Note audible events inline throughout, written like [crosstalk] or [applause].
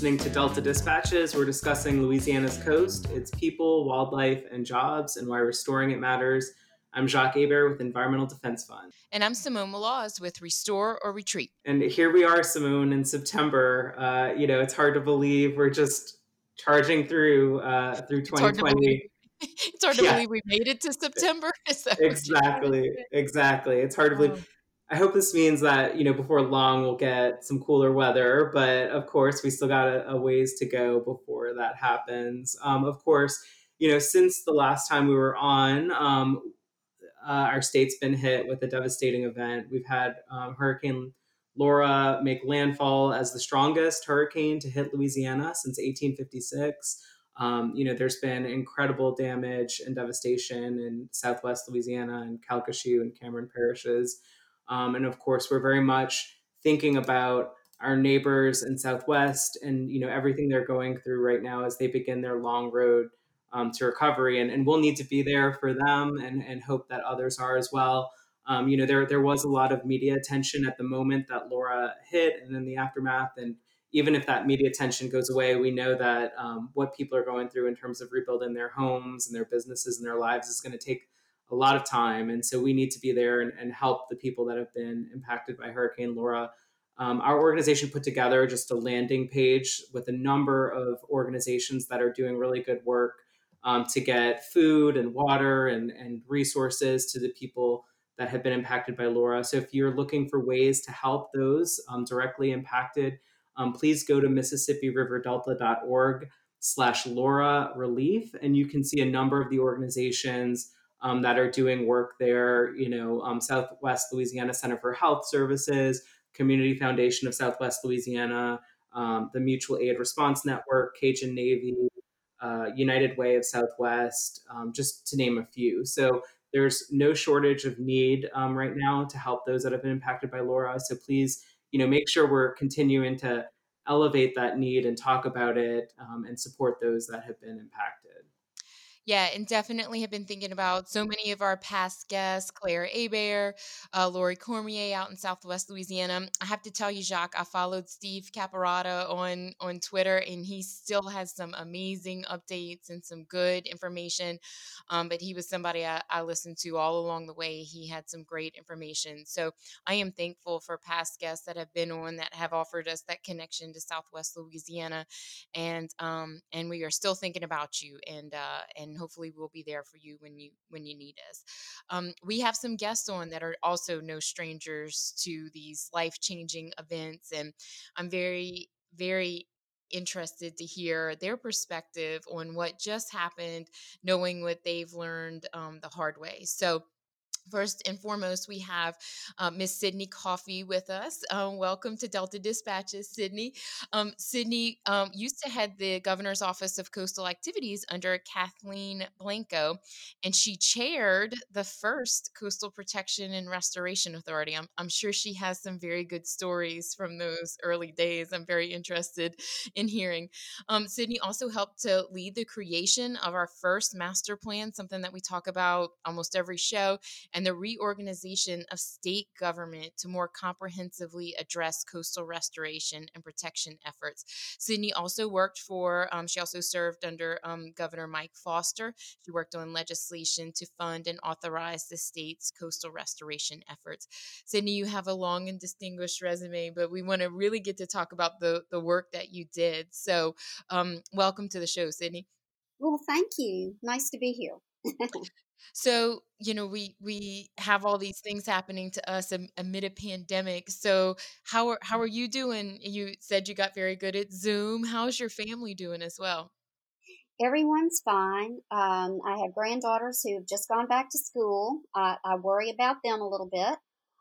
listening to Delta Dispatches. We're discussing Louisiana's coast, its people, wildlife, and jobs, and why restoring it matters. I'm Jacques Hebert with Environmental Defense Fund. And I'm Simone Maloz with Restore or Retreat. And here we are, Simone, in September. Uh, you know, it's hard to believe we're just charging through uh, through 2020. [laughs] It's hard to yeah. believe we made it to September. [laughs] exactly, exactly. It's hard to believe. I hope this means that you know before long we'll get some cooler weather, but of course we still got a, a ways to go before that happens. Um, of course, you know since the last time we were on, um, uh, our state's been hit with a devastating event. We've had um, Hurricane Laura make landfall as the strongest hurricane to hit Louisiana since 1856. Um, you know, there's been incredible damage and devastation in Southwest Louisiana and Calcasieu and Cameron parishes. Um, and of course, we're very much thinking about our neighbors in Southwest and you know everything they're going through right now as they begin their long road um, to recovery. And, and we'll need to be there for them and, and hope that others are as well. Um, you know, there there was a lot of media attention at the moment that Laura hit, and in the aftermath, and even if that media attention goes away, we know that um, what people are going through in terms of rebuilding their homes and their businesses and their lives is going to take a lot of time. And so we need to be there and, and help the people that have been impacted by Hurricane Laura. Um, our organization put together just a landing page with a number of organizations that are doing really good work um, to get food and water and, and resources to the people that have been impacted by Laura. So if you're looking for ways to help those um, directly impacted, um, please go to MississippiRiverDelta.org slash Laura Relief, and you can see a number of the organizations um, that are doing work there. You know, um, Southwest Louisiana Center for Health Services, Community Foundation of Southwest Louisiana, um, the Mutual Aid Response Network, Cajun Navy, uh, United Way of Southwest, um, just to name a few. So there's no shortage of need um, right now to help those that have been impacted by Laura. So please you know make sure we're continuing to elevate that need and talk about it um, and support those that have been impacted yeah, and definitely have been thinking about so many of our past guests, Claire Hebert, uh, Lori Cormier out in Southwest Louisiana. I have to tell you, Jacques, I followed Steve Caparotta on on Twitter, and he still has some amazing updates and some good information. Um, but he was somebody I, I listened to all along the way. He had some great information. So I am thankful for past guests that have been on that have offered us that connection to Southwest Louisiana, and um, and we are still thinking about you and uh, and and hopefully we'll be there for you when you when you need us. Um, we have some guests on that are also no strangers to these life changing events, and I'm very very interested to hear their perspective on what just happened, knowing what they've learned um, the hard way. So First and foremost, we have uh, Miss Sidney Coffee with us. Um, welcome to Delta Dispatches, Sidney. Um, Sidney um, used to head the Governor's Office of Coastal Activities under Kathleen Blanco, and she chaired the first Coastal Protection and Restoration Authority. I'm, I'm sure she has some very good stories from those early days. I'm very interested in hearing. Um, Sidney also helped to lead the creation of our first master plan, something that we talk about almost every show and the reorganization of state government to more comprehensively address coastal restoration and protection efforts. Sidney also worked for, um, she also served under um, Governor Mike Foster. She worked on legislation to fund and authorize the state's coastal restoration efforts. Sidney, you have a long and distinguished resume, but we want to really get to talk about the, the work that you did. So, um, welcome to the show, Sidney. Well, thank you. Nice to be here. [laughs] So, you know, we we have all these things happening to us amid a pandemic. So, how are how are you doing? You said you got very good at Zoom. How's your family doing as well? Everyone's fine. Um, I have granddaughters who have just gone back to school. I, I worry about them a little bit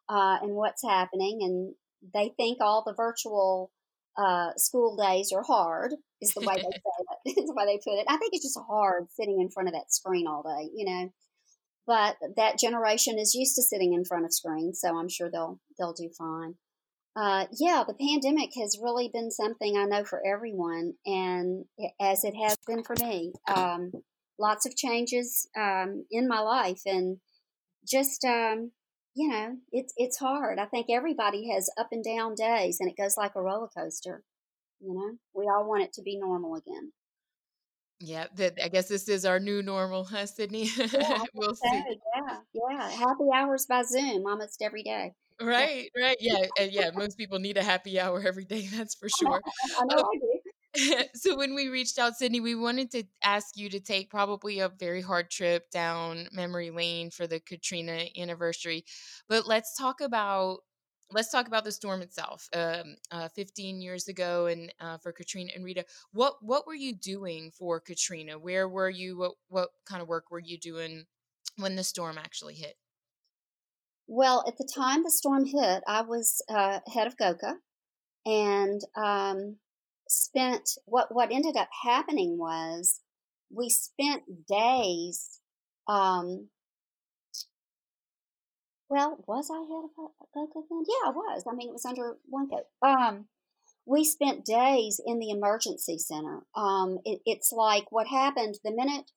uh, and what's happening, and they think all the virtual uh, school days are hard. Is the way they [laughs] say it. [laughs] Is the way they put it. I think it's just hard sitting in front of that screen all day. You know but that generation is used to sitting in front of screens, so I'm sure they'll they'll do fine. Uh, yeah, the pandemic has really been something I know for everyone, and as it has been for me. Um, lots of changes um, in my life, and just um, you know, it's it's hard. I think everybody has up and down days, and it goes like a roller coaster. You know, we all want it to be normal again. Yeah, that I guess this is our new normal, huh, Sidney? Yeah, [laughs] we'll so, see. yeah, yeah. Happy hours by Zoom almost every day. Right, right. Yeah, and yeah, most people need a happy hour every day, [laughs] that's for sure. I know Um, I do. [laughs] so when we reached out, Sidney, we wanted to ask you to take probably a very hard trip down memory lane for the Katrina anniversary. But let's talk about let's talk about the storm itself. Um, uh, 15 years ago, and uh, for Katrina and Rita, what what were you doing for Katrina? Where were you? What what kind of work were you doing when the storm actually hit? Well, at the time the storm hit, I was uh, head of GOCA and um, spent what what ended up happening was we spent days. Um, well, was I head of GOCA then? Yeah, I was. I mean, it was under one coat. Um, we spent days in the emergency center. Um, it, it's like what happened the minute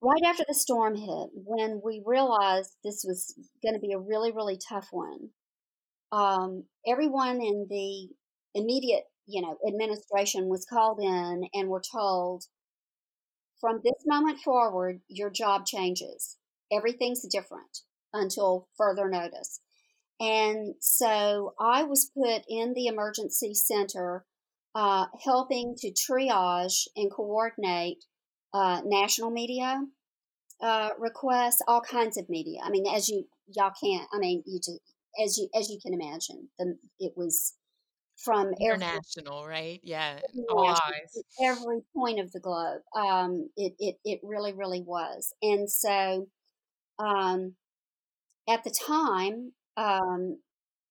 right after the storm hit, when we realized this was going to be a really, really tough one. Um, everyone in the immediate, you know, administration was called in and were told, from this moment forward, your job changes. Everything's different until further notice. And so I was put in the emergency center, uh, helping to triage and coordinate uh, national media uh, requests, all kinds of media. I mean, as you y'all can't. I mean, you just as you as you can imagine, the it was from every International, right? Yeah, all eyes. every point of the globe. Um, it it it really really was, and so um, at the time, um,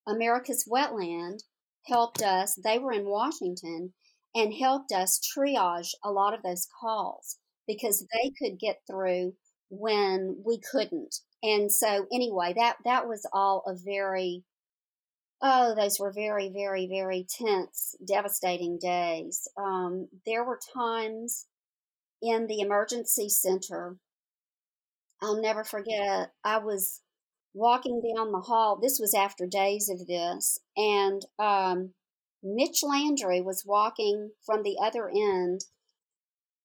America's Wetland helped us. They were in Washington and helped us triage a lot of those calls because they could get through when we couldn't. And so anyway, that that was all a very oh, those were very, very, very tense, devastating days. Um, there were times in the emergency center, I'll never forget, I was walking down the hall. This was after days of this, and um, Mitch Landrieu was walking from the other end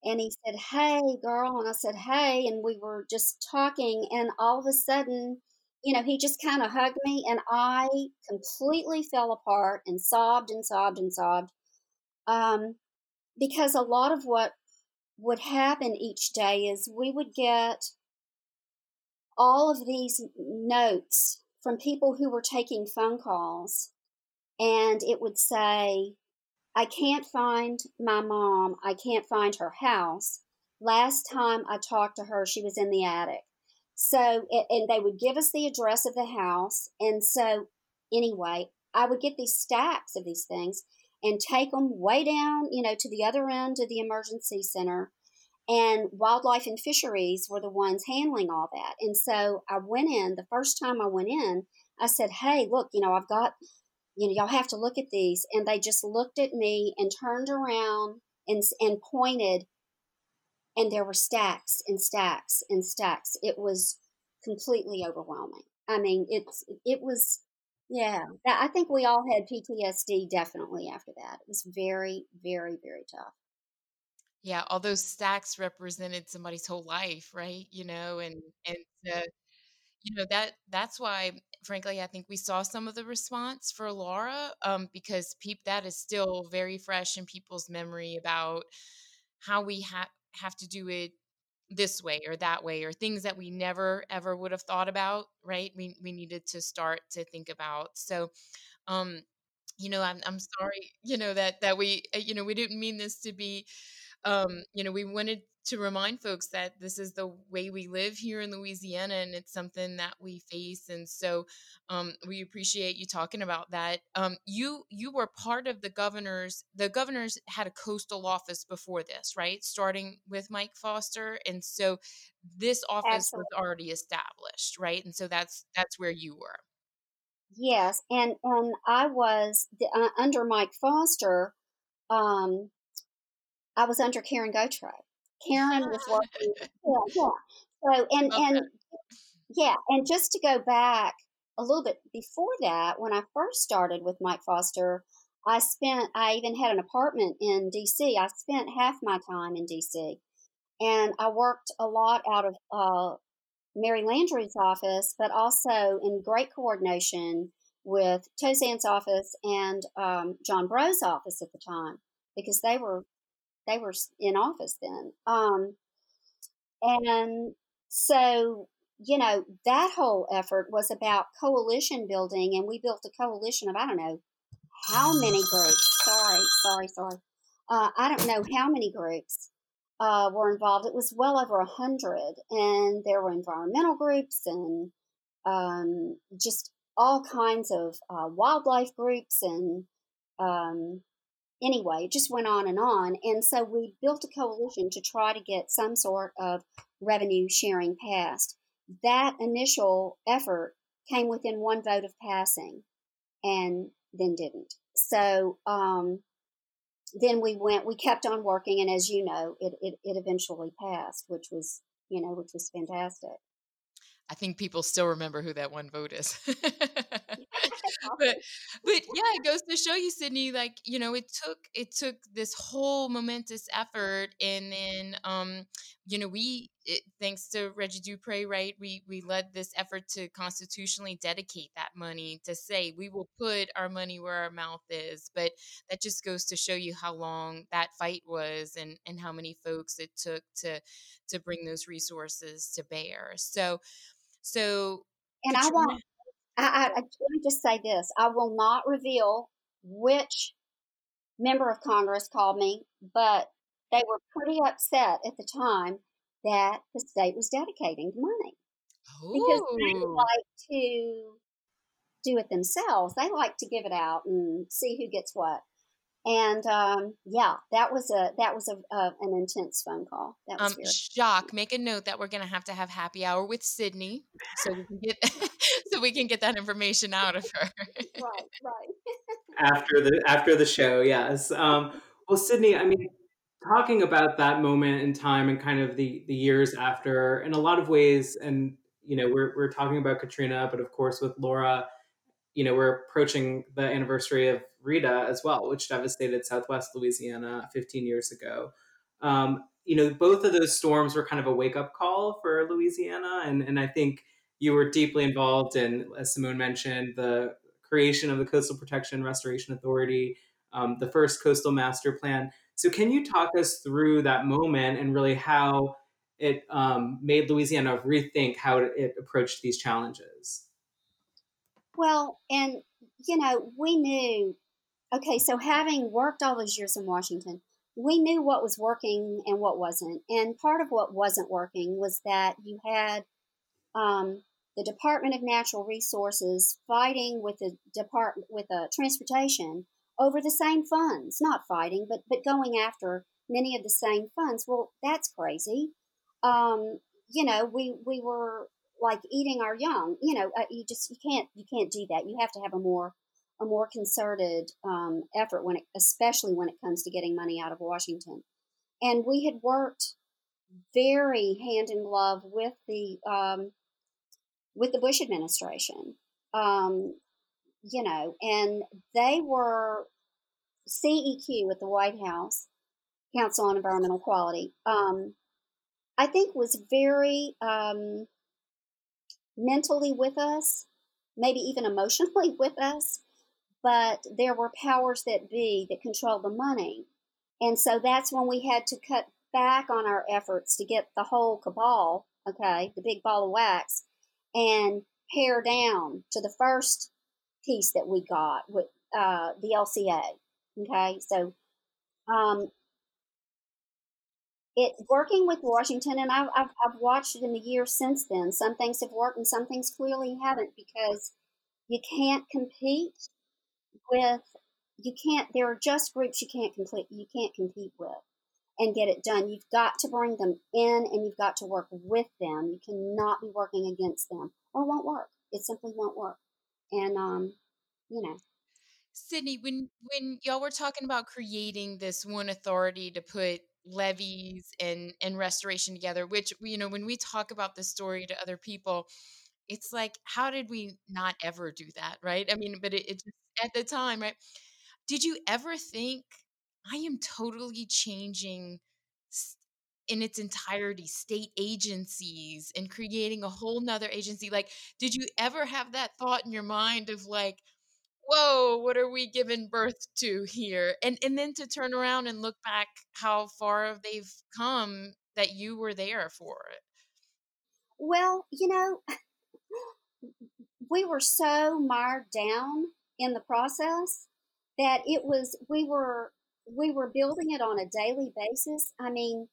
and he said, Hey, girl. And I said, Hey. And we were just talking. And all of a sudden, you know, he just kind of hugged me and I completely fell apart and sobbed and sobbed and sobbed. Um, because a lot of what would happen each day is we would get all of these notes from people who were taking phone calls. And it would say, I can't find my mom. I can't find her house. Last time I talked to her, she was in the attic. So, and they would give us the address of the house. And so, anyway, I would get these stacks of these things and take them way down, you know, to the other end of the emergency center. And wildlife and fisheries were the ones handling all that. And so I went in, the first time I went in, I said, Hey, look, you know, I've got you know, y'all have to look at these. And they just looked at me and turned around and, and pointed, and there were stacks and stacks and stacks. It was completely overwhelming. I mean, it's, it was, yeah, I think we all had PTSD definitely after that. It was very, very, very tough. Yeah, all those stacks represented somebody's whole life, right? You know, and and uh, you know that that's why frankly i think we saw some of the response for laura um, because peep that is still very fresh in people's memory about how we ha- have to do it this way or that way or things that we never ever would have thought about right we, we needed to start to think about so um you know i'm, I'm sorry you know that that we uh, you know we didn't mean this to be um, you know, we wanted to remind folks that this is the way we live here in Louisiana and it's something that we face. And so um, we appreciate you talking about that. Um, you you were part of the governor's the governors had a coastal office before this, right? Starting with Mike Foster. And so this office Absolutely. was already established, right? And so that's that's where you were. Yes. And, and I was the, uh, under Mike Foster. Um, I was under Karen Gautreaux. Karen was [laughs] working. Yeah, yeah. So and okay. and yeah, and just to go back a little bit before that, when I first started with Mike Foster, I spent. I even had an apartment in D.C. I spent half my time in D.C. and I worked a lot out of uh, Mary Landrieu's office, but also in great coordination with Tauzin's office and um, John Breaux's office at the time because they were they were in office then. Um, and so you know that whole effort was about coalition building, and we built a coalition of I don't know how many groups. Sorry, sorry, sorry. Uh, I don't know how many groups uh, were involved. It was well over a hundred, and there were environmental groups and um, just all kinds of uh, wildlife groups and um, anyway, it just went on and on. And so we built a coalition to try to get some sort of revenue sharing passed. That initial effort came within one vote of passing and then didn't. So um, then we went, we kept on working. And as you know, it, it, it eventually passed, which was, you know, which was fantastic. I think people still remember who that one vote is. [laughs] but but yeah, it goes to show you, Sidney, like, you know, it took it took this whole momentous effort and then um, you know, we it, thanks to Reggie Dupre, right, we we led this effort to constitutionally dedicate that money to say we will put our money where our mouth is. But that just goes to show you how long that fight was and and how many folks it took to to bring those resources to bear. So so, and I want, I, I, I, just say this I will not reveal which member of Congress called me, but they were pretty upset at the time that the state was dedicating the money. Ooh. Because they like to do it themselves. They like to give it out and see who gets what and um, yeah, that was a that was a, a an intense phone call. That was um, Jacques, make a note that we're going to have to have happy hour with Sidney, so we can get [laughs] so we can get that information out of her. right, right. after the after the show, yes. Um, well, Sidney, I mean, talking about that moment in time and kind of the the years after, in a lot of ways, and you know, we're we're talking about Katrina, but of course with Laura you know, we're approaching the anniversary of Rita as well, which devastated Southwest Louisiana 15 years ago. Um, you know, both of those storms were kind of a wake up call for Louisiana. And, and I think you were deeply involved in, as Simone mentioned, the creation of the Coastal Protection Restoration Authority, um, the first coastal master plan. So, can you talk us through that moment and really how it um, made Louisiana rethink how it approached these challenges? Well, and you know, we knew, okay, so having worked all those years in Washington, we knew what was working and what wasn't. And part of what wasn't working was that you had um, the Department of Natural Resources fighting with the department with the transportation over the same funds, not fighting, but but going after many of the same funds. Well, that's crazy. Um, you know, we we were like eating our young. You know, uh, you just you can't you can't do that. You have to have a more a more concerted um, effort when it, especially when it comes to getting money out of Washington. And we had worked very hand in glove with the um, with the Bush administration. Um, you know, and they were CEQ at the White House, Council on Environmental Quality. Um, I think was very um, mentally with us, maybe even emotionally [laughs] with us, but there were powers that be that controlled the money. And so that's when we had to cut back on our efforts to get the whole cabal, okay, the big ball of wax, and pare down to the first piece that we got with uh, the LCA. Okay, so um, it working with Washington, and I've, I've, I've watched it in the years since then. Some things have worked, and some things clearly haven't because you can't compete with you can't. There are just groups you can't complete you can't compete with and get it done. You've got to bring them in, and you've got to work with them. You cannot be working against them, or it won't work. It simply won't work. And um, you know, Sydney, when when y'all were talking about creating this one authority to put levees and and restoration together which you know when we talk about this story to other people it's like how did we not ever do that right? I mean but it, it at the time right? Did you ever think i am totally changing in its entirety state agencies and creating a whole nother agency like did you ever have that thought in your mind of like whoa, what are we giving birth to here? And and then to turn around and look back how far they've come that you were there for it. Well, you know, [laughs] we were so mired down in the process that it was we were we were building it on a daily basis. I mean,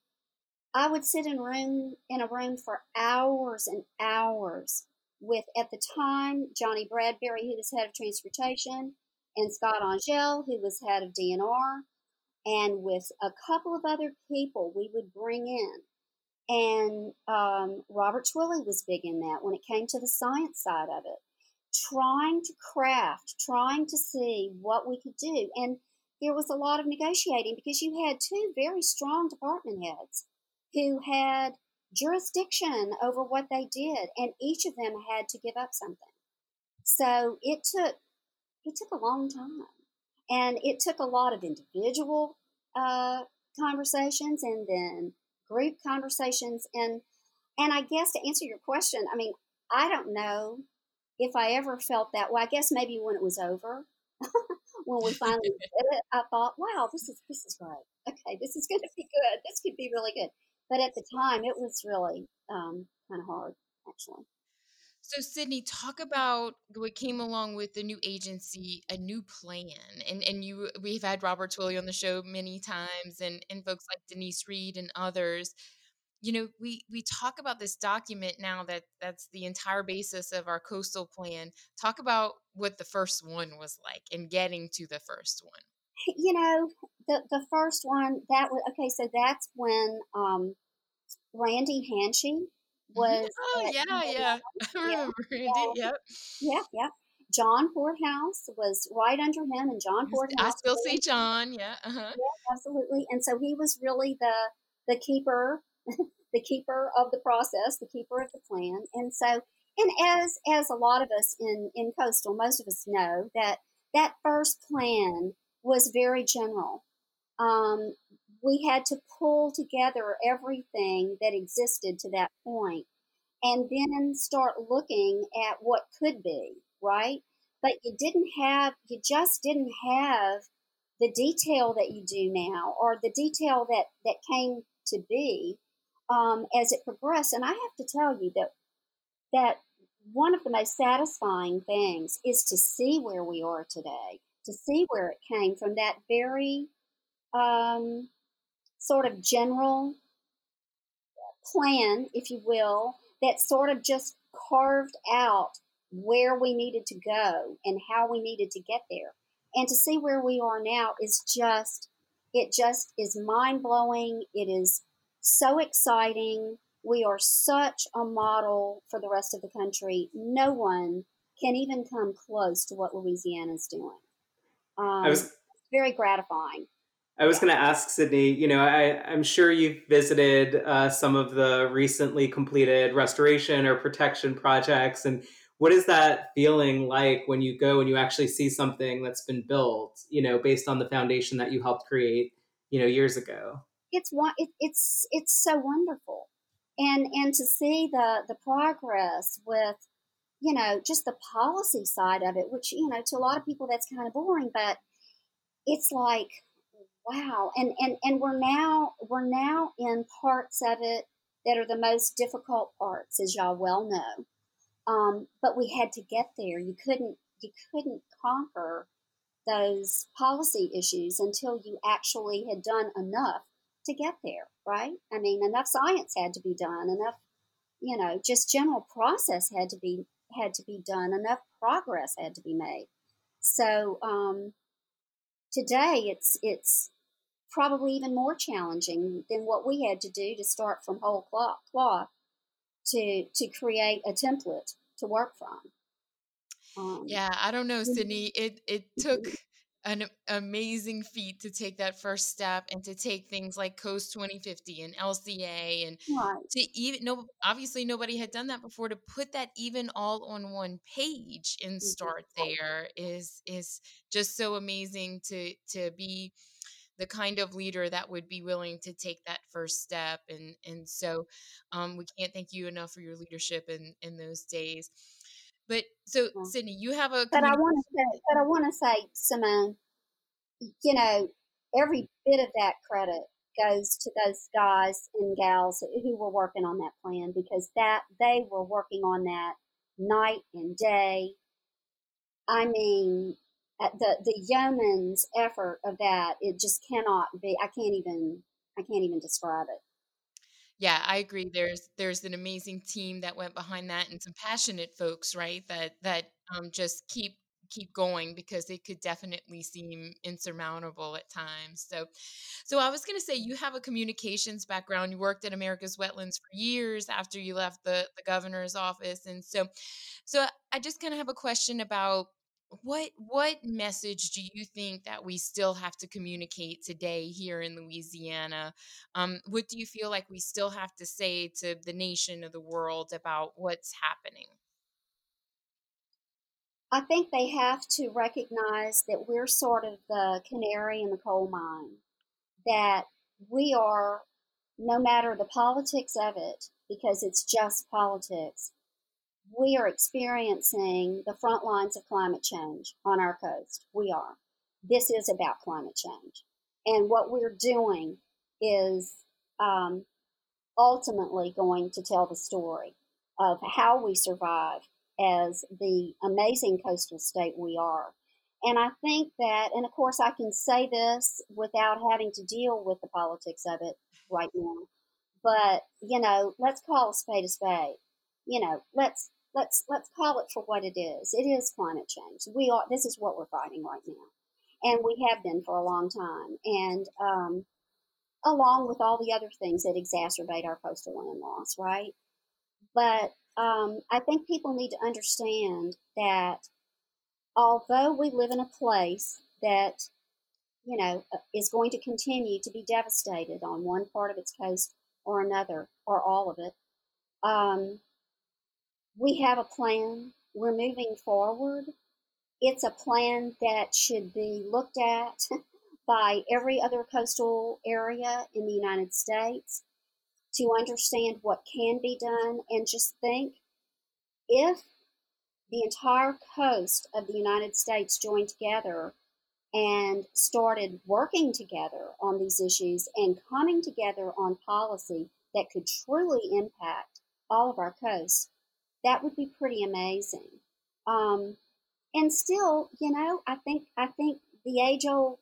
I would sit in room in a room for hours and hours with, at the time, Johnny Bradbury, who was head of transportation, and Scott Angelle, who was head of DNR, and with a couple of other people we would bring in. And um, Robert Twilley was big in that when it came to the science side of it, trying to craft, trying to see what we could do. And there was a lot of negotiating because you had two very strong department heads who had jurisdiction over what they did, and each of them had to give up something. So it took it took a long time, and it took a lot of individual uh, conversations and then group conversations, and and I guess to answer your question, I mean I don't know if I ever felt that way. I guess maybe when it was over. [laughs] when we finally [laughs] did it, I thought, "Wow, this is this is great. Okay, this is going to be good. This could be really good." But at the time it was really um, kind of hard actually. So sidney talk about what came along with the new agency a new plan and and you we've had robert twilley on the show many times and and folks like denise reed and others. You know we we talk about this document now that that's the entire basis of our coastal plan. Talk about what the first one was like and getting to the first one. You know, the the first one that was okay. So that's when um, Randy Hanchey was. Oh yeah, yeah, [laughs] I remember Randy. Yep. Yeah, yeah. John Porthouse was right under him, and John Porthouse. I still see John. Yeah, uh-huh. yeah, absolutely. And so he was really the the keeper, [laughs] the keeper of the process, the keeper of the plan. And so, and as as a lot of us in in coastal, most of us know that that first plan was very general. Um, we had to pull together everything that existed to that point and then start looking at what could be, right? But you didn't have, you just didn't have the detail that you do now or the detail that, that came to be um, as it progressed. And I have to tell you that, that one of the most satisfying things is to see where we are today to see where it came from that very um, sort of general plan, if you will, that sort of just carved out where we needed to go and how we needed to get there. And to see where we are now is just, it just is mind blowing. It is so exciting. We are such a model for the rest of the country. No one can even come close to what Louisiana is doing. Um, I was very gratifying. I was going to ask Sidney. You know, I, I'm sure you've visited uh, some of the recently completed restoration or protection projects, and what is that feeling like when you go and you actually see something that's been built? You know, based on the foundation that you helped create, you know, years ago. It's it's it's so wonderful, and and to see the the progress with you know, just the policy side of it, which, you know, to a lot of people that's kind of boring, but it's like, wow. And, and, and we're now, we're now in parts of it that are the most difficult parts, as y'all well know. Um, but we had to get there. You couldn't, you couldn't conquer those policy issues until you actually had done enough to get there, right? I mean, enough science had to be done, enough, you know, just general process had to be had to be done, enough progress had to be made. So um, today it's it's probably even more challenging than what we had to do to start from whole cloth, to to create a template to work from. Um, yeah, I don't know, Sidney. It it [laughs] took an amazing feat to take that first step and to take things like Coast 2050 and LCA and right. to even no obviously nobody had done that before to put that even all on one page and mm-hmm. start there is is just so amazing to to be the kind of leader that would be willing to take that first step and and so um, we can't thank you enough for your leadership in in those days but so Sidney, you have a but I want to say but I want to say Simone, you know every bit of that credit goes to those guys and gals who were working on that plan because that they were working on that night and day. I mean, the the yeoman's effort of that it just cannot be i can't even i can't even describe it. Yeah i agree there's there's an amazing team that went behind that and some passionate folks right that that um, just keep keep going because it could definitely seem insurmountable at times so so i was going to say you have a communications background you worked at america's wetlands for years after you left the the governor's office and so so i just kind of have a question about what what message do you think that we still have to communicate today here in Louisiana? Um, what do you feel like we still have to say to the nation of the world about what's happening? I think they have to recognize that we're sort of the canary in the coal mine. That we are, no matter the politics of it, because it's just politics, we are experiencing the front lines of climate change on our coast. We are. This is about climate change. And what we're doing is um, ultimately going to tell the story of how we survive as the amazing coastal state we are. And I think that, and of course, I can say this without having to deal with the politics of it right now. But, you know, let's call a spade a spade. You know, let's let's let's call it for what it is. It is climate change. We are. This is what we're fighting right now, and we have been for a long time. And um, along with all the other things that exacerbate our coastal land loss, right? But um, I think people need to understand that although we live in a place that you know uh, is going to continue to be devastated on one part of its coast or another or all of it. Um, we have a plan. We're moving forward. It's a plan that should be looked at [laughs] by every other coastal area in the United States to understand what can be done and just think if the entire coast of the United States joined together and started working together on these issues and coming together on policy that could truly impact all of our coasts, that would be pretty amazing. Um, and still, you know, I think I think the age old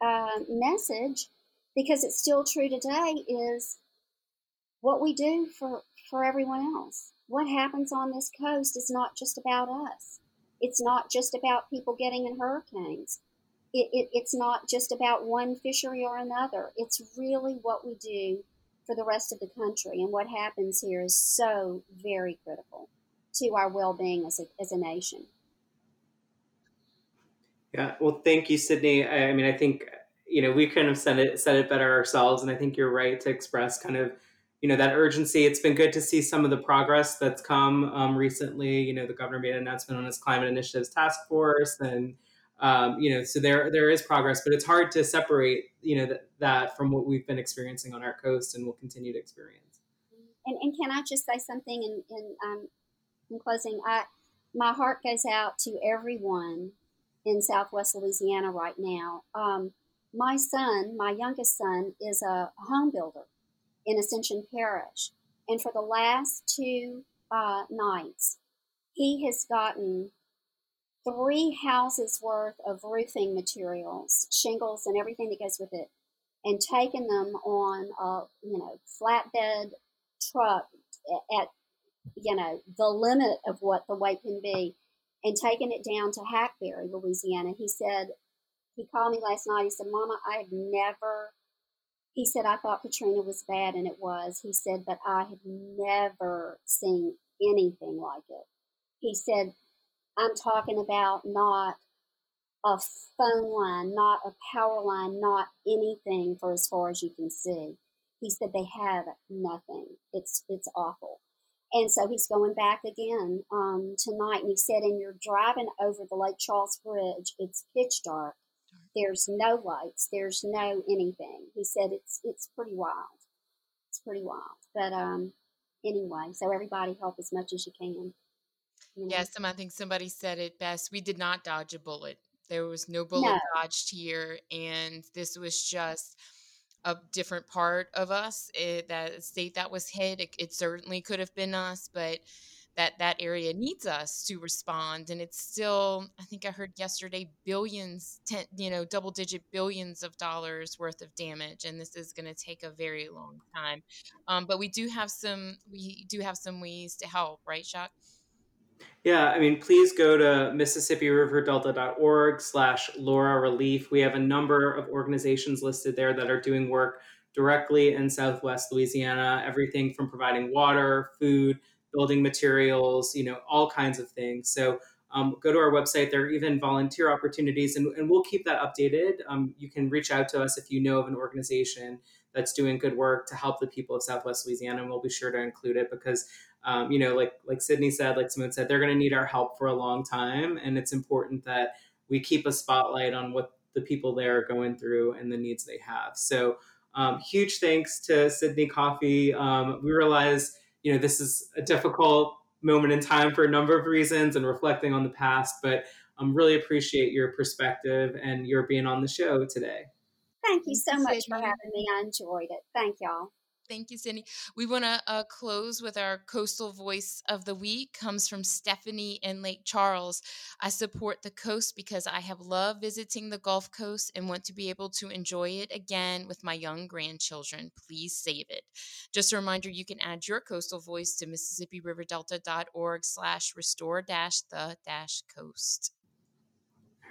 uh, message, because it's still true today, is what we do for for everyone else. What happens on this coast is not just about us. It's not just about people getting in hurricanes. It, it, it's not just about one fishery or another. It's really what we do for the rest of the country. And what happens here is so very critical to our well being as a, as a nation. Yeah, well, thank you, Sidney. I, I mean, I think you know we kind of said it said it better ourselves, and I think you're right to express kind of you know that urgency. It's been good to see some of the progress that's come um, recently. You know, the governor made an announcement on his climate initiatives task force, and um, you know, so there there is progress, but it's hard to separate you know th- that from what we've been experiencing on our coast and will continue to experience. And, and can I just say something in in, um, in closing? I my heart goes out to everyone in Southwest Louisiana right now. Um, my son, my youngest son, is a home builder in Ascension Parish, and for the last two uh, nights, he has gotten three houses worth of roofing materials, shingles, and everything that goes with it, and taken them on a you know flatbed truck at you know the limit of what the weight can be, and taken it down to Hackberry, Louisiana. He said he called me last night. He said, "Mama, I have never." He said, "I thought Katrina was bad, and it was." He said, "But I have never seen anything like it." He said I'm talking about not a phone line, not a power line, not anything for as far as you can see. He said they have nothing. It's it's awful. And so he's going back again um, tonight. And he said, and you're driving over the Lake Charles Bridge. It's pitch dark. There's no lights. There's no anything. He said it's it's pretty wild. It's pretty wild. But um, anyway, so everybody help as much as you can. Yes, I think somebody said it best. We did not dodge a bullet. There was no bullet no. dodged here, and this was just a different part of us. It, that state that was hit, it, it certainly could have been us, but that that area needs us to respond and it's still i think i heard yesterday billions ten, you know double digit billions of dollars worth of damage and this is going to take a very long time um, but we do have some we do have some ways to help right Jacques? Yeah, I mean, please go to MississippiRiverDelta.org slash Laura Relief. We have a number of organizations listed there that are doing work directly in Southwest Louisiana, everything from providing water, food, building materials, you know, all kinds of things. So um, go to our website. There are even volunteer opportunities, and, and we'll keep that updated. Um, you can reach out to us if you know of an organization that's doing good work to help the people of Southwest Louisiana, and we'll be sure to include it because um, you know, like like Sidney said, like Simone said, they're going to need our help for a long time, and it's important that we keep a spotlight on what the people there are going through and the needs they have. So, um, huge thanks to Sidney Coffee. Um, we realize, you know, this is a difficult moment in time for a number of reasons and reflecting on the past, but I um, really appreciate your perspective and your being on the show today. Thank you so much for having me. I enjoyed it. Thank y'all. Thank you, Cindy. We want to uh, close with our coastal voice of the week. Comes from Stephanie in Lake Charles. I support the coast because I have loved visiting the Gulf Coast and want to be able to enjoy it again with my young grandchildren. Please save it. Just a reminder, you can add your coastal voice to MississippiRiverDelta.org slash restore dash the dash coast.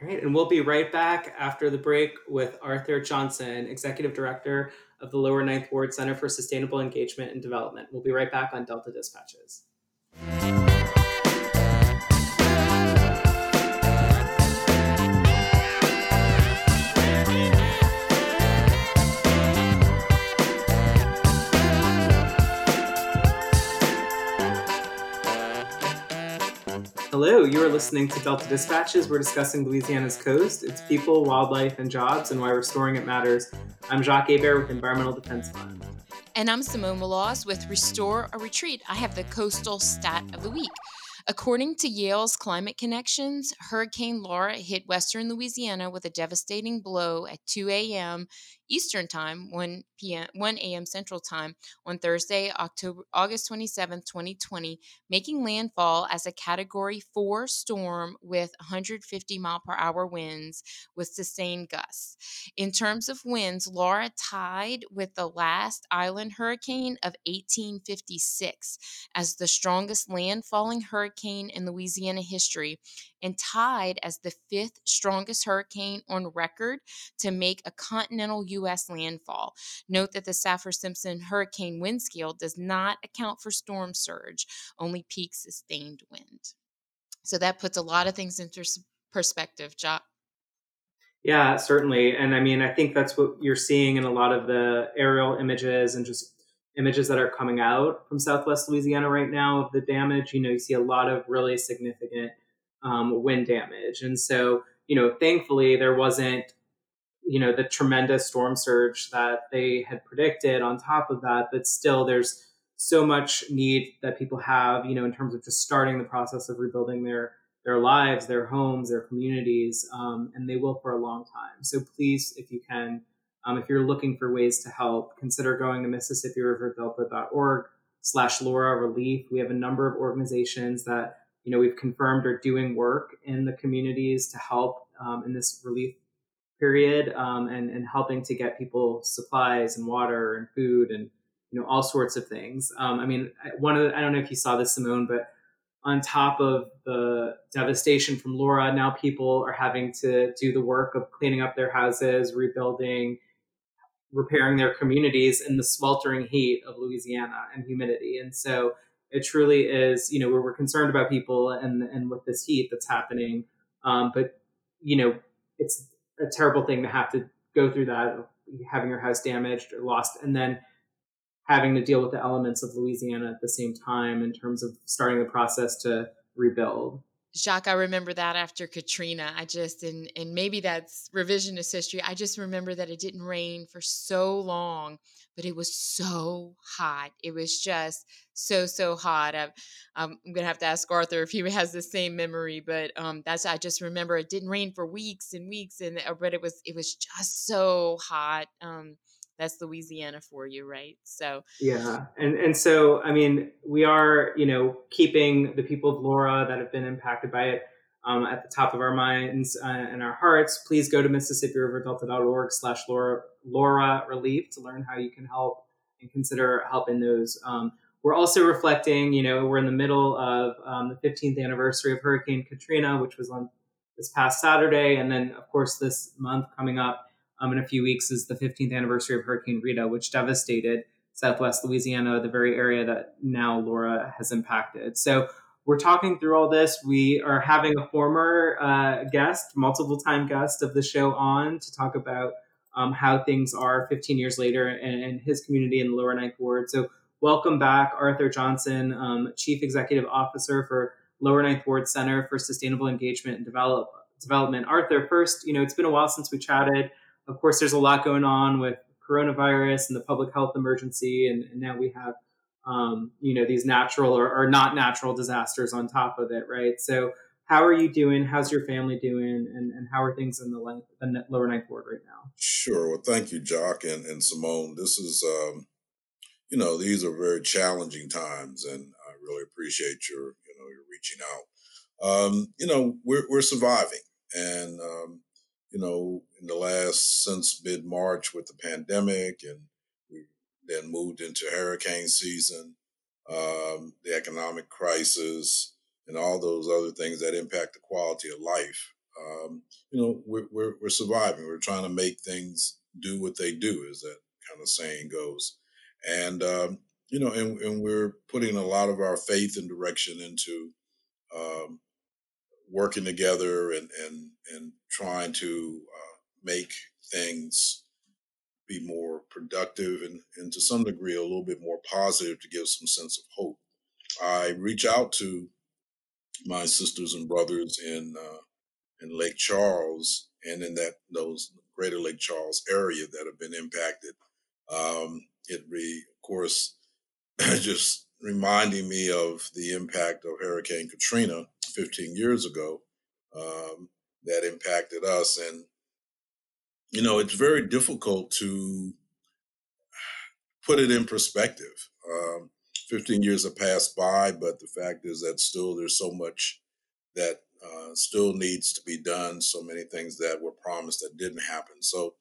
All right, and we'll be right back after the break with Arthur Johnson, Executive Director of the Lower Ninth Ward Center for Sustainable Engagement and Development. We'll be right back on Delta Dispatches. Hello, you are listening to Delta Dispatches. We're discussing Louisiana's coast, its people, wildlife, and jobs, and why restoring it matters. I'm Jacques Hebert with Environmental Defense Fund. And I'm Simone Maloz with Restore or Retreat. I have the coastal stat of the week. According to Yale's Climate Connections, Hurricane Laura hit western Louisiana with a devastating blow at 2 a.m. Eastern Time, 1 p.m. 1 a.m. Central Time on Thursday, October August 27, 2020, making landfall as a category 4 storm with 150 mile per hour winds with sustained gusts. In terms of winds, Laura tied with the last island hurricane of 1856 as the strongest landfalling hurricane in Louisiana history and tied as the fifth strongest hurricane on record to make a continental U.S. landfall. Note that the Saffir Simpson hurricane wind scale does not account for storm surge, only peak sustained wind. So that puts a lot of things into perspective, Jacques. Yeah, certainly. And I mean, I think that's what you're seeing in a lot of the aerial images and just images that are coming out from Southwest Louisiana right now of the damage. You know, you see a lot of really significant um, wind damage. And so, you know, thankfully there wasn't, you know, the tremendous storm surge that they had predicted on top of that, but still there's so much need that people have, you know, in terms of just starting the process of rebuilding their their lives, their homes, their communities, um, and they will for a long time. So please, if you can, um, if you're looking for ways to help, consider going to MississippiRiverDelta.org slash Laura Relief. We have a number of organizations that you know, we've confirmed are doing work in the communities to help um, in this relief period um, and, and helping to get people supplies and water and food and, you know, all sorts of things. Um, I mean, one of the, I don't know if you saw this, Simone, but on top of the devastation from Laura, now people are having to do the work of cleaning up their houses, rebuilding, repairing their communities in the sweltering heat of Louisiana and humidity. And so it truly is, you know, we're, we're concerned about people and and with this heat that's happening. Um, but you know, it's a terrible thing to have to go through that, having your house damaged or lost, and then having to deal with the elements of Louisiana at the same time in terms of starting the process to rebuild. Jacques, I remember that after Katrina. I just and and maybe that's revisionist history. I just remember that it didn't rain for so long, but it was so hot. It was just so so hot. I, I'm gonna have to ask Arthur if he has the same memory, but um, that's I just remember it didn't rain for weeks and weeks, and uh, but it was it was just so hot. Um, that's Louisiana for you, right? So yeah, and and so I mean, we are you know keeping the people of Laura that have been impacted by it um, at the top of our minds uh, and our hearts. Please go to MississippiRiverDelta.org slash Laura Laura Relief to learn how you can help and consider helping those. Um, we're also reflecting, you know, we're in the middle of um, the 15th anniversary of Hurricane Katrina, which was on this past Saturday, and then of course this month coming up um, in a few weeks is the 15th anniversary of Hurricane Rita, which devastated Southwest Louisiana, the very area that now Laura has impacted. So we're talking through all this. We are having a former uh, guest, multiple time guest of the show on to talk about um, how things are 15 years later in, in, his community in the Lower Ninth Ward. So welcome back, Arthur Johnson, um, Chief Executive Officer for Lower Ninth Ward Center for Sustainable Engagement and Develop, Development. Arthur, first, you know, it's been a while since we chatted. Of course, there's a lot going on with coronavirus and the public health emergency, and, and now we have um, you know these natural or, or, not natural disasters on top of it, right? So, how are you doing? How's your family doing? And, and how are things in the, the lower ninth ward right now? Sure. Well, thank you, Jacques and, and Simone. This is, um, you know, these are very challenging times, and I really appreciate your, you know, your reaching out. Um, you know, we're we're surviving, and um, you know, in the last since mid March with the pandemic, and we then moved into hurricane season, um, the economic crisis, and all those other things that impact the quality of life. Um, you know, we're, we're, we're surviving. We're trying to make things do what they do, as that kind of saying goes. And, um, you know, and, and, we're putting a lot of our faith and direction into um, working together and and and trying to uh, make things be more productive and, and to some degree a little bit more positive to give some sense of hope. I reach out to my sisters and brothers in uh, in Lake Charles and in that those greater Lake Charles area that have been impacted. Um, it be, of course, [clears throat] just reminding me of the impact of Hurricane Katrina 15 years ago um, that impacted us. And, you know, it's very difficult to put it in perspective. Um, 15 years have passed by, but the fact is that still there's so much that uh, still needs to be done, so many things that were promised that didn't happen. So,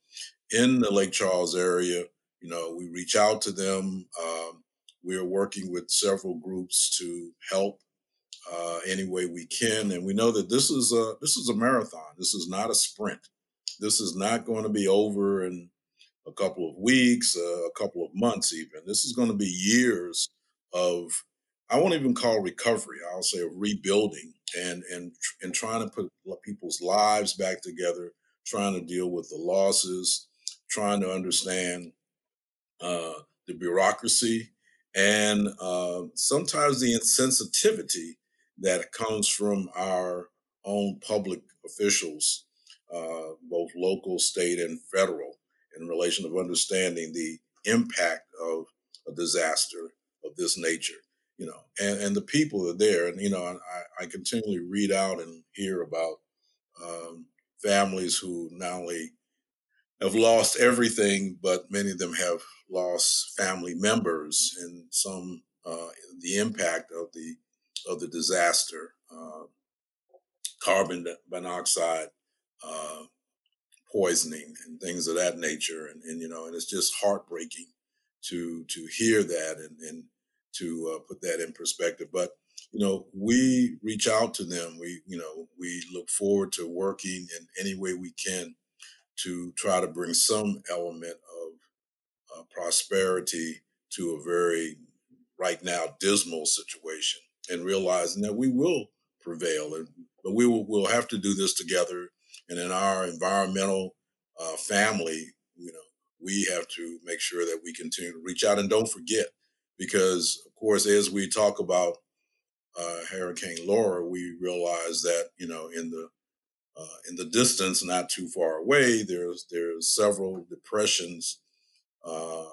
in the Lake Charles area, you know, we reach out to them. Um, we are working with several groups to help uh, any way we can, and we know that this is a this is a marathon. This is not a sprint. This is not going to be over in a couple of weeks, uh, a couple of months, even. This is going to be years of I won't even call recovery. I'll say of rebuilding and and and trying to put people's lives back together, trying to deal with the losses, trying to understand uh, the bureaucracy and uh, sometimes the insensitivity that comes from our own public officials, uh, both local, state, and federal, in relation of understanding the impact of a disaster of this nature. You know, and, and the people are there, and you know, I, I continually read out and hear about um, families who not only have lost everything, but many of them have lost family members and some uh, the impact of the of the disaster, uh, carbon monoxide uh, poisoning and things of that nature, and, and you know, and it's just heartbreaking to to hear that and and to uh, put that in perspective. But you know, we reach out to them. We you know we look forward to working in any way we can to try to bring some element of uh, prosperity to a very right now dismal situation and realizing that we will prevail and but we will we'll have to do this together And in our environmental uh, family, you know, we have to make sure that we continue to reach out and don't forget, because of course, as we talk about uh, Hurricane Laura, we realize that you know in the uh, in the distance, not too far away, there's there's several depressions uh,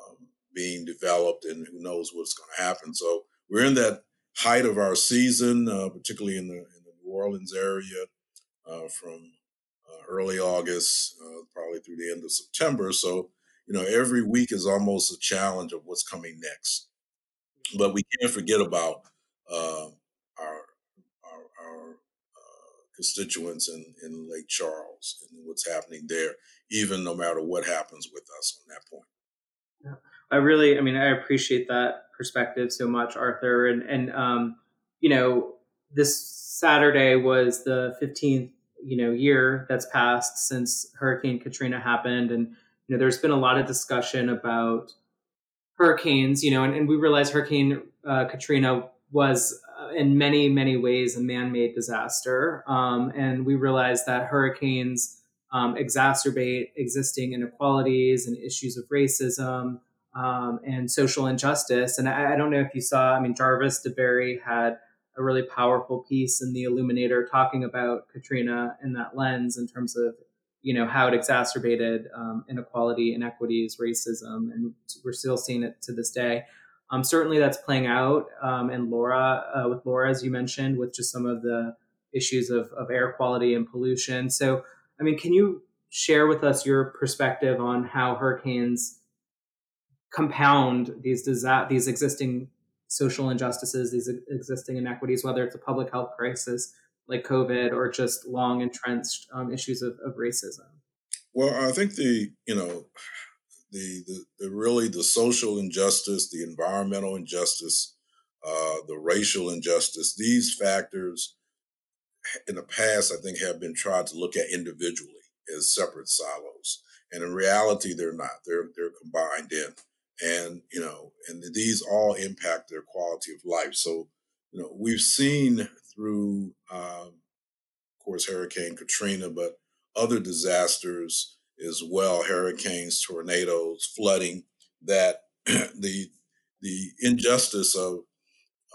being developed, and who knows what's going to happen. So we're in that height of our season, uh, particularly in the in the New Orleans area, uh, from uh, early August, uh, probably through the end of September. So you know, every week is almost a challenge of what's coming next. But we can't forget about uh, our our, our constituents in, in Lake Charles and what's happening there, even no matter what happens with us on that point. Yeah. I really, I mean, I appreciate that perspective so much, Arthur. And, and um, you know, this Saturday was the 15th, you know, year that's passed since Hurricane Katrina happened. And, you know, there's been a lot of discussion about hurricanes, you know, and, and we realize Hurricane uh, Katrina was uh, in many, many ways a man-made disaster. Um, and we realize that hurricanes um, exacerbate existing inequalities and issues of racism, um, and social injustice. And I, I, don't know if you saw, I mean, Jarvis DeBerry had a really powerful piece in the Illuminator talking about Katrina in that lens in terms of, you know, how it exacerbated um, inequality, inequities, racism, and we're still seeing it to this day. Um, certainly, that's playing out um, in Laura, uh, with Laura, as you mentioned, with just some of the issues of, of air quality and pollution. So, I mean, can you share with us your perspective on how hurricanes compound these these existing social injustices, these existing inequities, whether it's a public health crisis like COVID or just long entrenched um, issues of, of, racism? Well, I think the you know the, the, the really the social injustice, the environmental injustice, uh, the racial injustice, these factors in the past, I think, have been tried to look at individually as separate silos, and in reality, they're not. They're they're combined in and you know and these all impact their quality of life. So you know we've seen through um, of course hurricane katrina but other disasters as well hurricanes tornadoes flooding that [clears throat] the the injustice of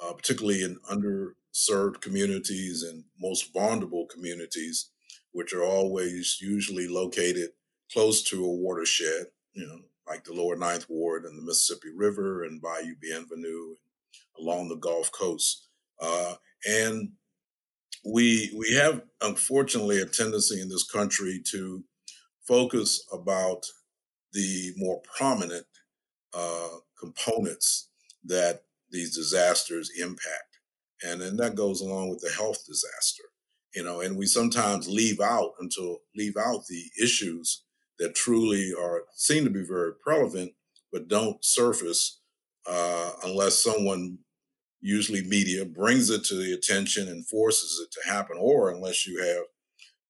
uh, particularly in underserved communities and most vulnerable communities which are always usually located close to a watershed you know like the lower Ninth Ward and the Mississippi River and Bayou Bienvenue along the Gulf Coast. Uh, and we we have unfortunately a tendency in this country to focus about the more prominent uh, components that these disasters impact, and then that goes along with the health disaster, you know. And we sometimes leave out until leave out the issues that truly are seem to be very prevalent, but don't surface uh, unless someone, usually media, brings it to the attention and forces it to happen, or unless you have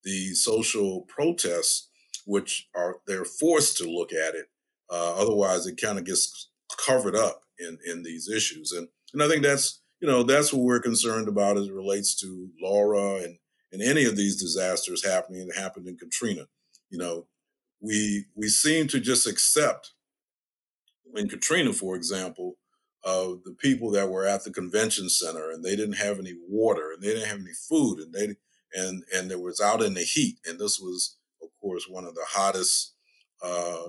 the social protests, which are they're forced to look at it. Uh, otherwise, it kind of gets covered up in in these issues, and and I think that's you know that's what we're concerned about as it relates to Laura and and any of these disasters happening. It happened in Katrina. You know, we we seem to just accept in Katrina, for example, of the people that were at the convention center and they didn't have any water and they didn't have any food and they and and it was out in the heat and this was of course one of the hottest uh,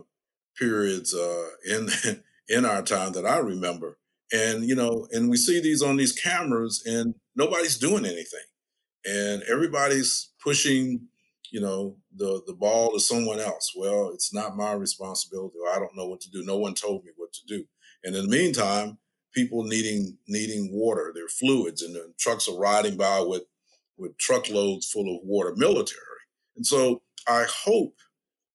periods uh, in [laughs] in our time that I remember. And you know and we see these on these cameras and nobody's doing anything. And everybody's pushing you know the the ball to someone else. Well it's not my responsibility i don't know what to do. No one told me what to do. And in the meantime people needing needing water their fluids and the trucks are riding by with with truckloads full of water military. And so i hope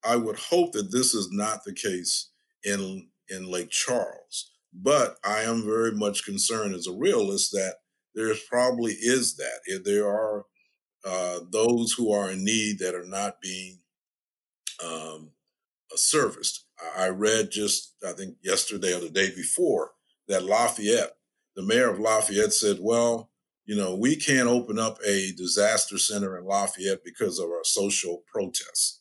i would hope that this is not the case in in lake charles. But i am very much concerned as a realist that there probably is that. There are uh, those who are in need that are not being um, uh, serviced. I read just, I think, yesterday or the day before that Lafayette, the mayor of Lafayette said, well, you know, we can't open up a disaster center in Lafayette because of our social protests.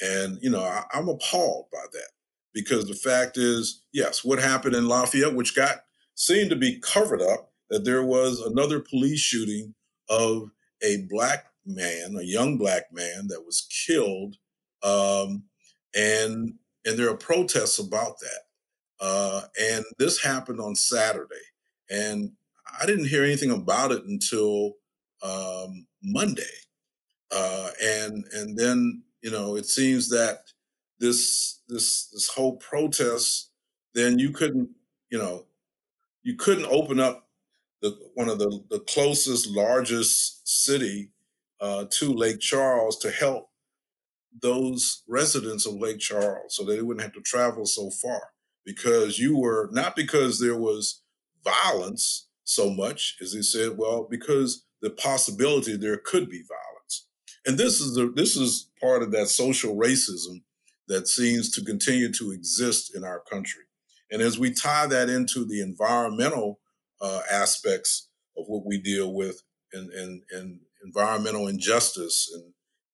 And, you know, I, I'm appalled by that because the fact is, yes, what happened in Lafayette, which got seemed to be covered up, that there was another police shooting of a black man, a young black man that was killed, um, and and there are protests about that. Uh, and this happened on Saturday, and I didn't hear anything about it until um, Monday, uh, and and then you know it seems that this this this whole protest, then you couldn't you know you couldn't open up the one of the the closest largest city uh, to Lake Charles to help those residents of Lake Charles so they wouldn't have to travel so far. Because you were not because there was violence so much as he said well because the possibility there could be violence. And this is the this is part of that social racism that seems to continue to exist in our country. And as we tie that into the environmental uh, aspects of what we deal with in, in, in environmental injustice and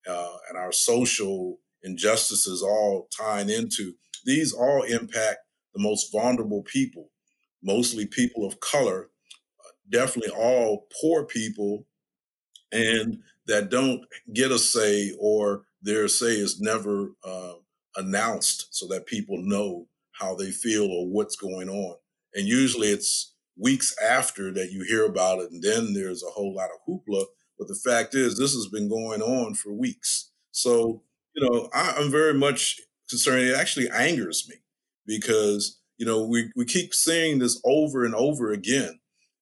uh, and our social injustices all tying into these all impact the most vulnerable people, mostly people of color, definitely all poor people, and that don't get a say or their say is never uh, announced so that people know how they feel or what's going on. And usually it's weeks after that you hear about it, and then there's a whole lot of hoopla but the fact is, this has been going on for weeks. So, you know, I, am very much concerned. It actually angers me because, you know, we, we keep seeing this over and over again.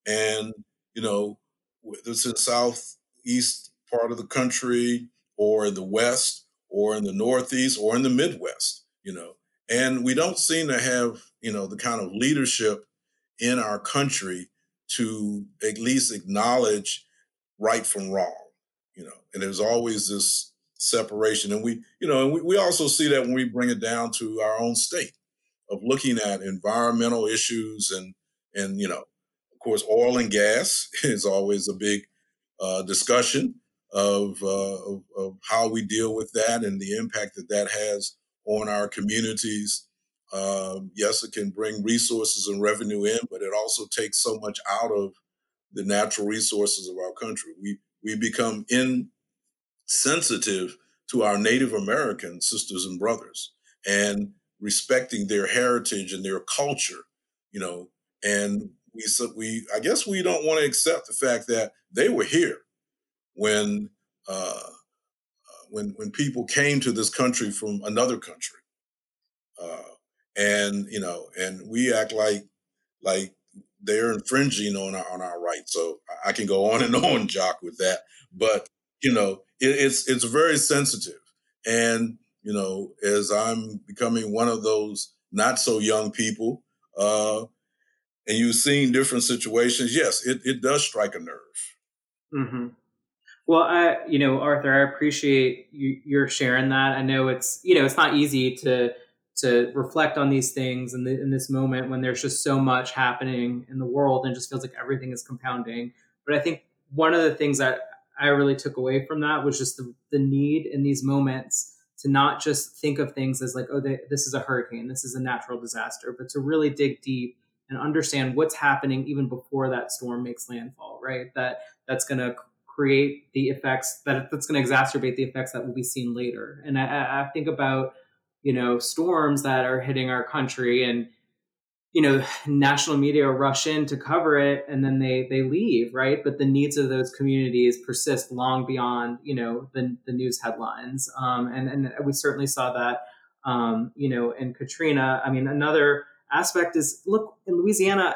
And, you know, it's in the southeast part of the country or in the west or in the northeast or in the midwest, you know, and we don't seem to have, you know, the kind of leadership in our country to at least acknowledge right from wrong, you know, and there's always this separation. And we, you know, and we, we also see that when we bring it down to our own state of looking at environmental issues and, and, you know, of course, oil and gas [laughs] is always a big uh, discussion of, uh, of, of, how we deal with that and the impact that that has on our communities. Um, yes, it can bring resources and revenue in, but it also takes so much out of the natural resources of our country. We we become insensitive to our Native American sisters and brothers and respecting their heritage and their culture, you know, and we we I guess we don't want to accept the fact that they were here when uh, when when people came to this country from another country, uh, and you know, and we act like like they're infringing on our on our rights. So I can go [laughs] on and on, Jacques, with that. But you know, it, it's it's very sensitive, and you know, as I'm becoming one of those not so young people, uh, and you've seen different situations, yes, it, it does strike a nerve. Mm-hmm. Well, I, you know, Arthur, I appreciate you, you're sharing that. I know it's, you know, it's not easy to to reflect on these things in, the, in this moment when there's just so much happening in the world and just feels like everything is compounding. But I think one of the things that I really took away from that was just the, the need in these moments to not just think of things as like, oh, they, this is a hurricane, this is a natural disaster, but to really dig deep and understand what's happening even before that storm makes landfall, right? That that's going to create the effects that that's going to exacerbate the effects that will be seen later. And I, I think about you know storms that are hitting our country and you know [sighs] national media rush in to cover it and then they they leave right? But the needs of those communities persist long beyond you know the, the news headlines. Um, and and we certainly saw that um, you know in katrina. I mean another aspect is look in louisiana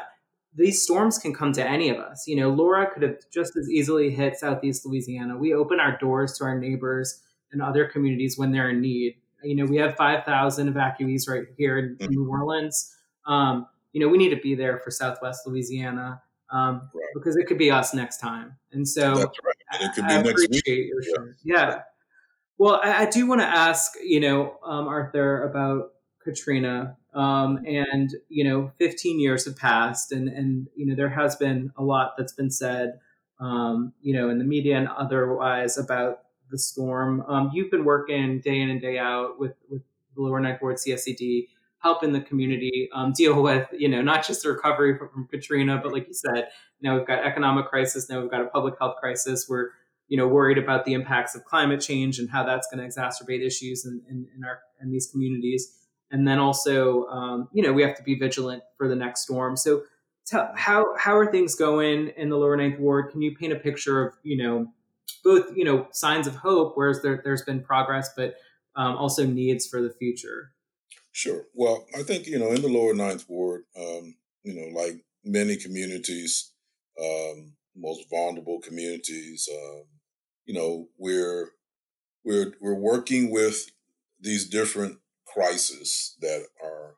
these storms can come to any of us. You know laura could have just as easily hit southeast louisiana. We open our doors to our neighbors and other communities when they're in need you know, we have 5,000 evacuees right here in, in New Orleans. Um, you know, we need to be there for Southwest Louisiana um, right. because it could be us next time. And so right. and it could be I next week. Yeah. yeah. Well, I, I do want to ask, you know, um, Arthur about Katrina. Um, and, you know, 15 years have passed and, and, you know, there has been a lot that's been said um, you know, in the media and otherwise about the storm. Um, you've been working day in and day out with with the Lower Ninth Ward CSED, helping the community um, deal with, you know, not just the recovery from, from Katrina, but like you said, now we've got economic crisis, now we've got a public health crisis. We're you know worried about the impacts of climate change and how that's going to exacerbate issues in, in, in our in these communities and then also um, you know we have to be vigilant for the next storm so tell, how how are things going in the lower ninth ward can you paint a picture of you know both you know signs of hope whereas there, there's been progress but um, also needs for the future sure well i think you know in the lower ninth ward um, you know like many communities um, most vulnerable communities um, you know we're we're we're working with these different crises that are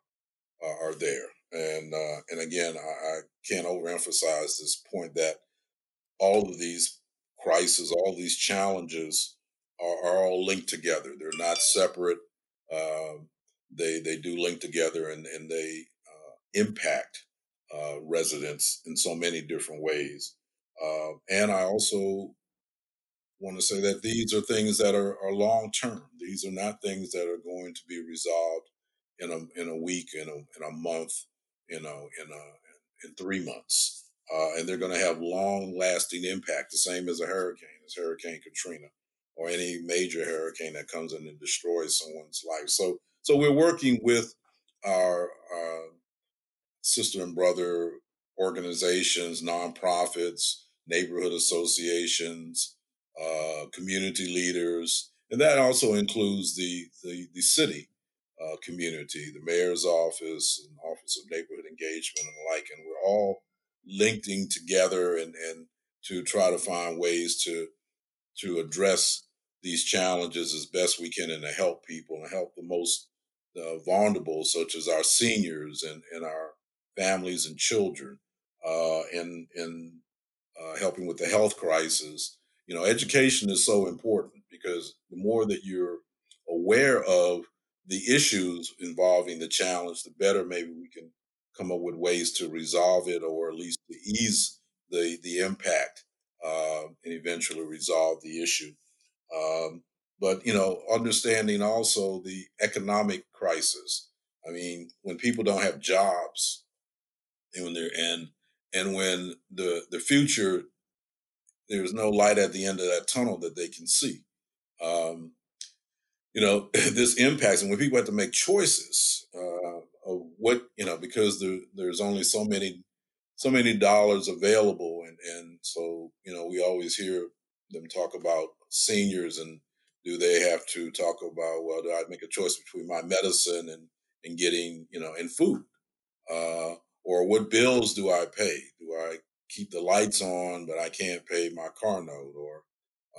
uh, are there. And uh, and again, I, I, can't overemphasize this point that all of these crises, all these challenges are, are all linked together. They're not separate. Uh, they they do link together, and and they uh, impact uh, residents in so many different ways. Uh, and I also want to say that these are things that are, are long term. These are not things that are going to be resolved in a in a week, in a in a month, you know, in a in three months, uh, and they're going to have long lasting impact. The same as a hurricane, as Hurricane Katrina, or any major hurricane that comes in and destroys someone's life. So so we're working with our uh, sister and brother organizations, nonprofits, neighborhood associations, uh, community leaders, and that also includes the the, the city uh, community, the mayor's office and office of neighborhood engagement and the like, and we're all linking together and, and to try to find ways to to address these challenges as best we can and to help people and help the most uh, vulnerable, such as our seniors and, and our families and children, uh, and, and uh, helping with the health crisis. You know, education is so important because the more that you're aware of the issues involving the challenge, the better maybe we can come up with ways to resolve it or at least to ease the the impact uh, and eventually resolve the issue. Um, but you know, understanding also the economic crisis. I mean, when people don't have jobs, and when they're and and when the the future there's no light at the end of that tunnel that they can see. Um, you know, [laughs] this impacts, and when people have to make choices uh, of what you know, because there, there's only so many so many dollars available, and and so you know, we always hear them talk about seniors and do they have to talk about well, do I make a choice between my medicine and and getting you know and food, uh, or what bills do I pay? Do I keep the lights on, but I can't pay my car note or,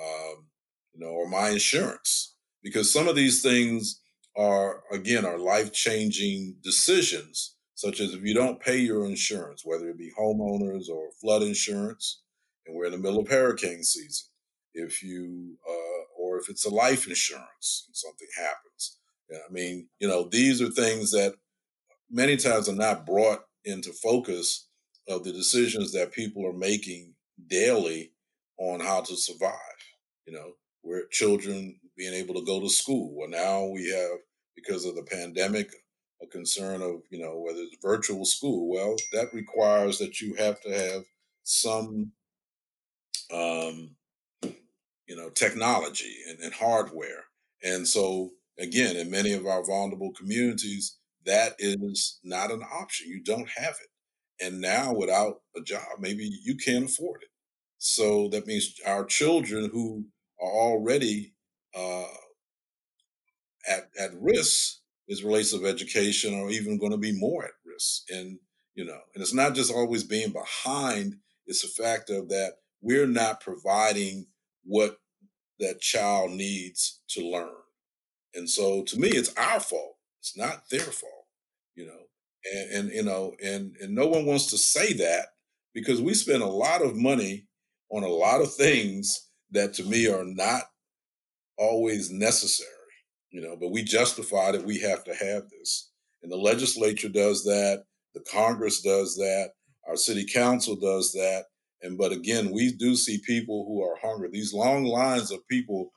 um, you know, or my insurance because some of these things are, again, are life changing decisions, such as if you don't pay your insurance, whether it be homeowners or flood insurance, and we're in the middle of hurricane season, if you, uh, or if it's a life insurance and something happens. I mean, you know, these are things that many times are not brought into focus of the decisions that people are making daily on how to survive. You know, where children being able to go to school. Well, now we have, because of the pandemic, a concern of, you know, whether it's virtual school. Well, that requires that you have to have some, um, you know, technology and, and hardware. And so, again, in many of our vulnerable communities, that is not an option. You don't have it. And now, without a job, maybe you can't afford it. So that means our children who are already uh, at, at risk is relates education are even going to be more at risk. And, you know, and it's not just always being behind, it's a fact of that we're not providing what that child needs to learn. And so to me, it's our fault. It's not their fault, you know and, and you know, and and no one wants to say that because we spend a lot of money on a lot of things that to me are not always necessary, you know, but we justify that we have to have this. And the legislature does that, the Congress does that, our city council does that, And but again, we do see people who are hungry. These long lines of people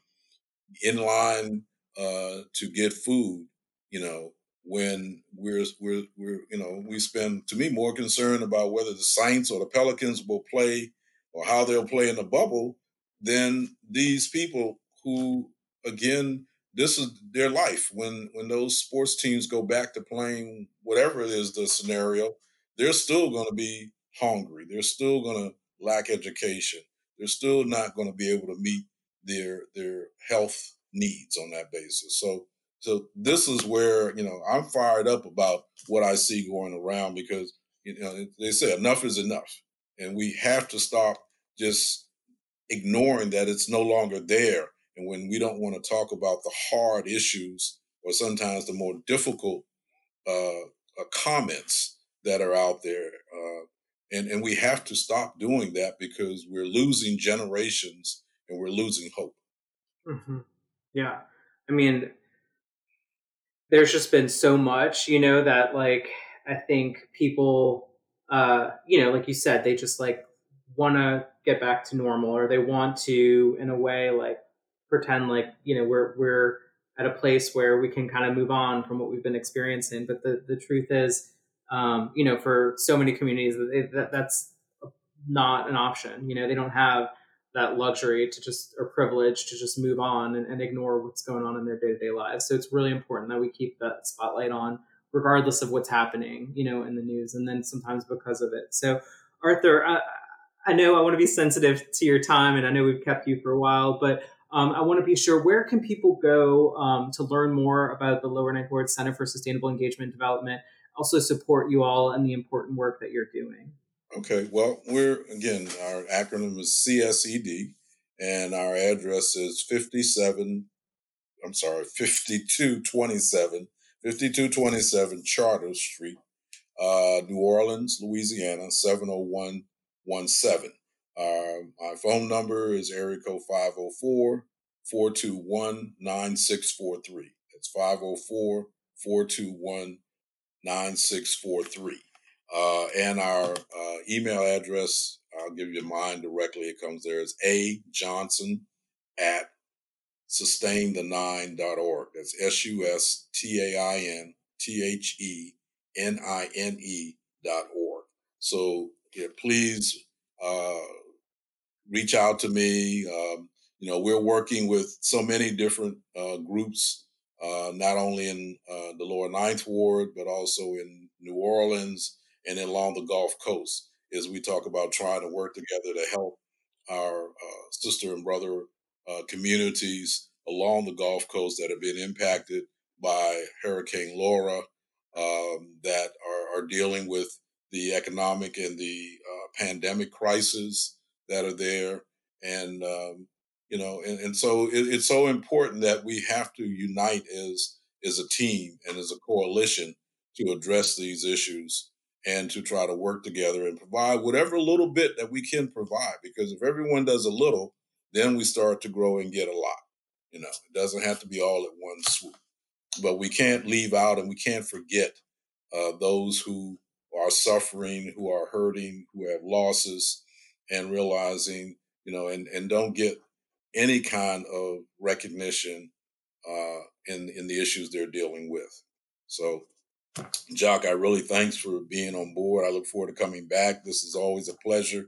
in line uh, to get food. You know, when we're we're we're you know we spend to me more concerned about whether the Saints or the Pelicans will play or how they'll play in the bubble than these people who again this is their life. When when those sports teams go back to playing whatever it is the scenario they're still going to be hungry. They're still going to lack education. They're still not going to be able to meet their their health needs on that basis. So so this is where you know i'm fired up about what i see going around because you know they say enough is enough and we have to stop just ignoring that it's no longer there and when we don't want to talk about the hard issues or sometimes the more difficult uh, uh, comments that are out there. Uh, and, and we have to stop doing that because we're losing generations and we're losing hope. Mm-hmm. Yeah. I mean, there's just been so much, you know, that like I think people, uh, you know, like you said, they just like want to get back to normal or they want to, in a way, like pretend like you know we're we're at a place where we can kind of move on from what we've been experiencing. But the the truth is, um, you know, for so many communities, that that's not an option. You know, they don't have that luxury to just or privilege to just move on and, and ignore what's going on in their day to day lives. So it's really important that we keep that spotlight on, regardless of what's happening, you know, in the news, and then sometimes because of it. So, Arthur, I, I know I want to be sensitive to your time, and I know we've kept you for a while, but um, I want to be sure where can people go um, to learn more about the Lower Ninth Ward Center for Sustainable Engagement Development, also support you all and the important work that you're doing. Okay, well, we're again, our acronym is CSED, and our address is 57, I'm sorry, 5227, 5227 Charter Street, uh, New Orleans, Louisiana, 70117. Uh, my phone number is area code 504 421 9643. That's 504 421 9643. Uh, and our uh, email address, I'll give you mine directly. It comes there. It's a johnson at sustainthe9.org. That's S U S T A I N T H E N I N E dot org. So yeah, please uh, reach out to me. Um, you know, we're working with so many different uh, groups, uh, not only in uh, the lower Ninth Ward, but also in New Orleans and along the Gulf Coast, as we talk about trying to work together to help our uh, sister and brother uh, communities along the Gulf Coast that have been impacted by Hurricane Laura, um, that are, are, dealing with the economic and the uh, pandemic crisis that are there, and um, you know, and, and so it, it's so important that we have to unite as as a team and as a coalition to address these issues and to try to work together and provide whatever little bit that we can provide. Because if everyone does a little, then we start to grow and get a lot. You know, it doesn't have to be all at one swoop. But we can't leave out and we can't forget uh, those who are suffering, who are hurting, who have losses, and realizing, you know, and, and don't get any kind of recognition uh, in in the issues they're dealing with. So, Jacques, I really thanks for being on board. I look forward to coming back. This is always a pleasure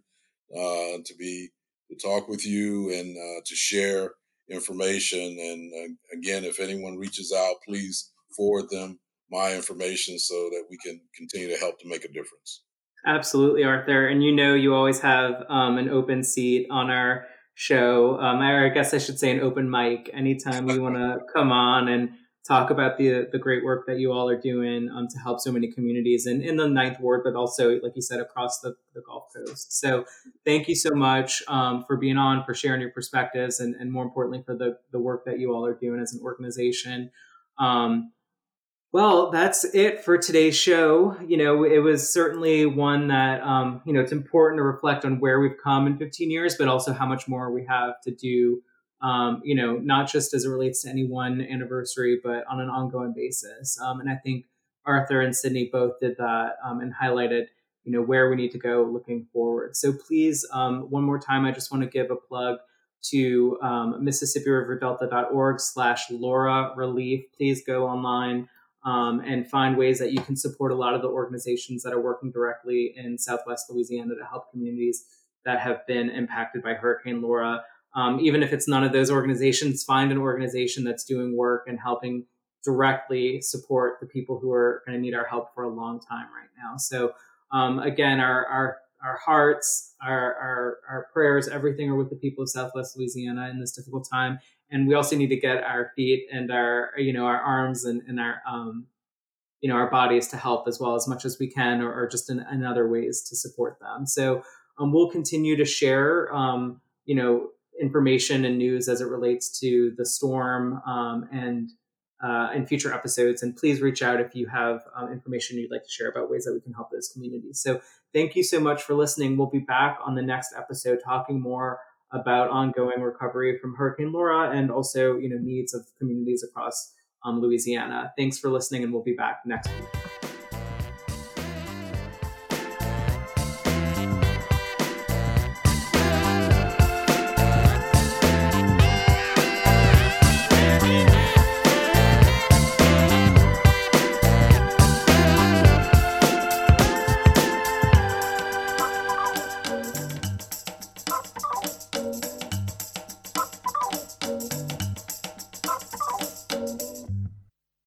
uh, to be to talk with you and uh, to share information. And uh, again, if anyone reaches out, please forward them my information so that we can continue to help to make a difference. Absolutely, Arthur. And you know, you always have um, an open seat on our show. Um, I guess I should say an open mic anytime you want to come on and talk about the the great work that you all are doing um, to help so many communities in, in the Ninth Ward, but also, like you said, across the, the Gulf Coast. So thank you so much um, for being on, for sharing your perspectives, and, and more importantly, for the, the work that you all are doing as an organization. Um, well, that's it for today's show. You know, it was certainly one that, um, you know, it's important to reflect on where we've come in 15 years, but also how much more we have to do, um, you know, not just as it relates to any one anniversary, but on an ongoing basis. Um, and I think Arthur and Sidney both did that um, and highlighted, you know where we need to go looking forward. So please, um, one more time, I just want to give a plug to um, MississippiRiverDelta.org slash Laura Relief. Please go online um, and find ways that you can support a lot of the organizations that are working directly in Southwest Louisiana to help communities that have been impacted by Hurricane Laura. Um, even if it's none of those organizations, find an organization that's doing work and helping directly support the people who are going to need our help for a long time right now. So, um, again, our, our our hearts, our, our, our prayers, everything are with the people of Southwest Louisiana in this difficult time. And we also need to get our feet and our, you know, our arms and, and our, um, you know, our bodies to help as well as much as we can, or, or just in, in, other ways to support them. So um, we'll continue to share, um, you know, information and news as it relates to the storm um, and uh, in future episodes. And please reach out if you have um, information you'd like to share about ways that we can help those communities. So thank you so much for listening. We'll be back on the next episode talking more about ongoing recovery from Hurricane Laura and also, you know, needs of communities across um, Louisiana. Thanks for listening, and we'll be back next week.